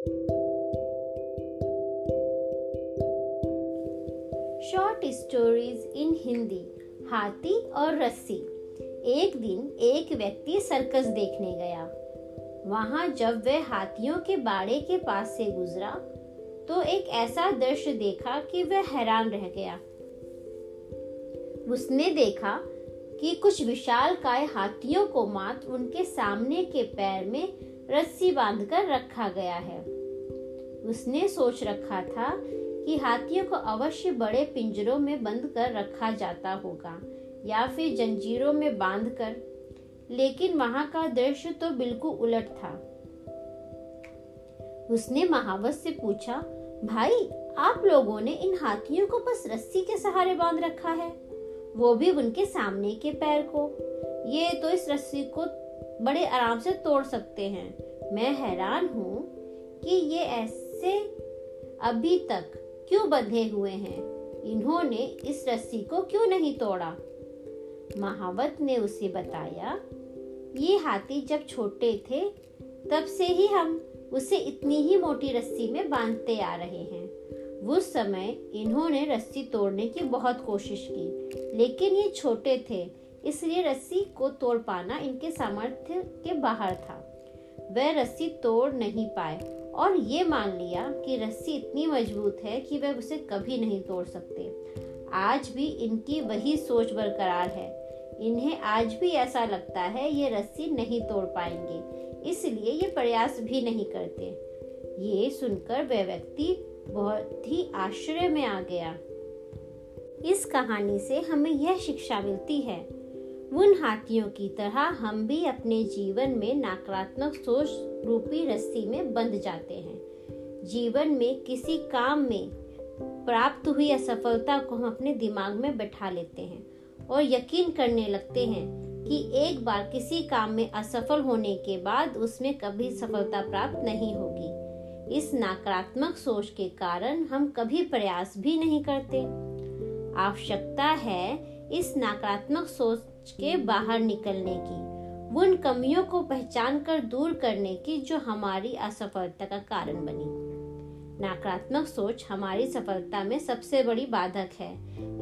Short stories in Hindi हाथी और रस्सी एक दिन एक व्यक्ति सर्कस देखने गया। वहाँ जब वह हाथियों के बाड़े के पास से गुजरा तो एक ऐसा दृश्य देखा कि वह हैरान रह गया। उसने देखा कि कुछ विशाल काय हाथियों को मात्र उनके सामने के पैर में रस्सी बांधकर रखा गया है। उसने सोच रखा था कि हाथियों को अवश्य बड़े पिंजरों में बंद कर रखा जाता होगा या फिर जंजीरों में बांधकर, लेकिन वहाँ का दृश्य तो बिल्कुल उलट था। उसने महावत से पूछा, भाई, आप लोगों ने इन हाथियों को बस रस्सी के सहारे बाँध रखा है? वो भी उनके सामने के पैर को। ये तो इस रस्सी को बड़े आराम से तोड़ सकते हैं। मैं हैरान हूँ कि ये ऐसे अभी तक क्यों बंधे हुए हैं? इन्होंने इस रस्सी को क्यों नहीं तोड़ा? महावत ने उसे बताया, ये हाथी जब छोटे थे, तब से ही हम उसे इतनी ही मोटी रस्सी में बांधते आ रहे हैं। उस समय इन्होंने रस्सी तोड़ने की बहुत कोशिश की, लेकिन ये छोटे थे इसलिए रस्सी को तोड़ पाना इनके सामर्थ्य के बाहर था। वह रस्सी तोड़ नहीं पाए और ये मान लिया कि रस्सी इतनी मज़बूत है कि वह उसे कभी नहीं तोड़ सकते। आज भी इनकी वही सोच बरकरार है। इन्हें आज भी ऐसा लगता है ये रस्सी नहीं तोड़ पाएँगे, इसलिए ये प्रयास भी नहीं करते। ये सुनकर वह व्यक्ति बहुत ही आश्चर्य में आ गया। इस कहानी से हमें यह शिक्षा मिलती है उन हाथियों की तरह हम भी अपने जीवन में नकारात्मक सोच रूपी रस्सी में बंध जाते हैं। जीवन में किसी काम में प्राप्त हुई असफलता को हम अपने दिमाग में बैठा लेते हैं और यकीन करने लगते हैं कि एक बार किसी काम में असफल होने के बाद उसमें कभी सफलता प्राप्त नहीं होगी। इस नकारात्मक सोच के कारण हम कभी प्रयास भी नहीं करते। आवश्यकता है इस नकारात्मक सोच के बाहर निकलने की, उन कमियों को पहचान कर दूर करने की जो हमारी असफलता का कारण बनी। नकारात्मक सोच हमारी सफलता में सबसे बड़ी बाधक है,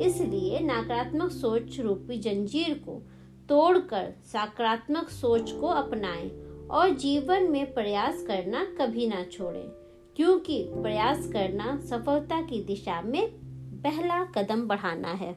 इसलिए नकारात्मक सोच रूपी जंजीर को तोड़कर सकारात्मक सोच को अपनाएँ और जीवन में प्रयास करना कभी ना छोड़ें, क्योंकि प्रयास करना सफलता की दिशा में पहला कदम बढ़ाना है।